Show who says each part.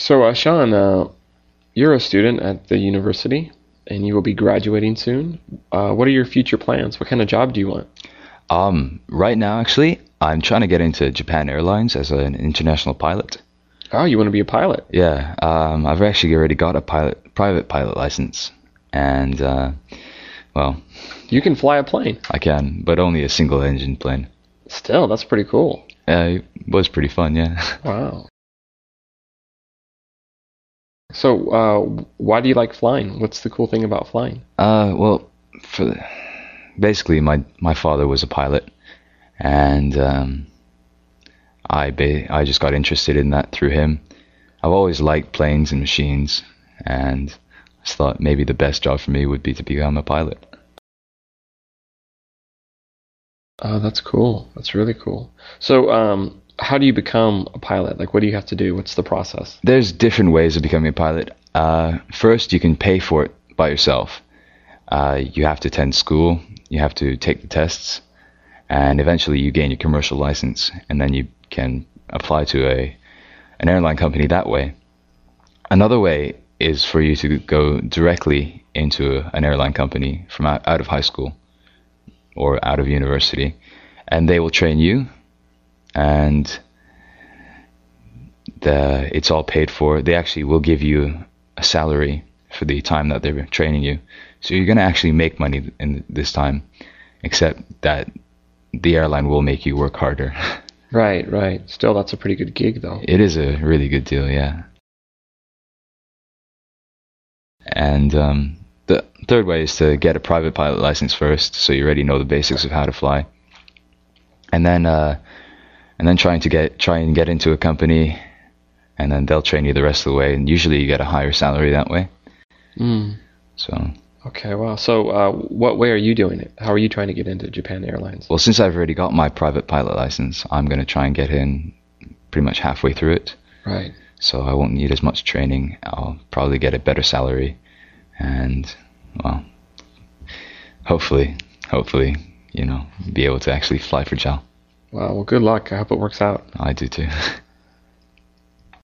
Speaker 1: So, uh, Shuan, uh, you're a student at the university and you will be graduating soon. Uh, what are your future plans? What kind of job do you want?
Speaker 2: Um, right now, actually, I'm trying to get into Japan Airlines as an international pilot.
Speaker 1: Oh, you want to be a pilot?
Speaker 2: Yeah, um, I've actually already got a pilot, private pilot license, and uh, well,
Speaker 1: You can fly a plane.
Speaker 2: I can, but only a single engine plane.
Speaker 1: Still, that's pretty cool.
Speaker 2: Uh, it was pretty fun, yeah.
Speaker 1: Wow. So, uh, why do you like flying? What's the cool thing about flying?
Speaker 2: Uh, well, for basically, my my father was a pilot, and um, I ba- I just got interested in that through him. I've always liked planes and machines, and I just thought maybe the best job for me would be to become a pilot.
Speaker 1: Oh, that's cool. That's really cool. So, um, how do you become a pilot? Like, what do you have to do? What's the process?
Speaker 2: There's different ways of becoming a pilot. Uh, first, you can pay for it by yourself. Uh, you have to attend school, you have to take the tests, and eventually you gain your commercial license, and then you can apply to a an airline company that way. Another way is for you to go directly into an airline company from out, out of high school or out of university, and they will train you, and the it's all paid for. They actually will give you a salary for the time that they're training you, so you're gonna actually make money in this time, except that the airline will make you work harder.
Speaker 1: Right, right. Still, that's a pretty good gig, though.
Speaker 2: It is a really good deal, yeah. And um, the third way is to get a private pilot license first, so you already know the basics of how to fly. And then, uh, and then trying to get try and get into a company, and then they'll train you the rest of the way. And usually, you get a higher salary that way.
Speaker 1: Mm.
Speaker 2: So,
Speaker 1: Okay, wow. So, uh, what way are you doing it? How are you trying to get into Japan Airlines?
Speaker 2: well, since I've already got my private pilot license, I'm gonna try and get in pretty much halfway through it.
Speaker 1: Right.
Speaker 2: so I won't need as much training. I'll probably get a better salary, and well, hopefully, hopefully, you know, be able to actually fly for JAL.
Speaker 1: Wow. Well, good luck. I hope it works out.
Speaker 2: I do too.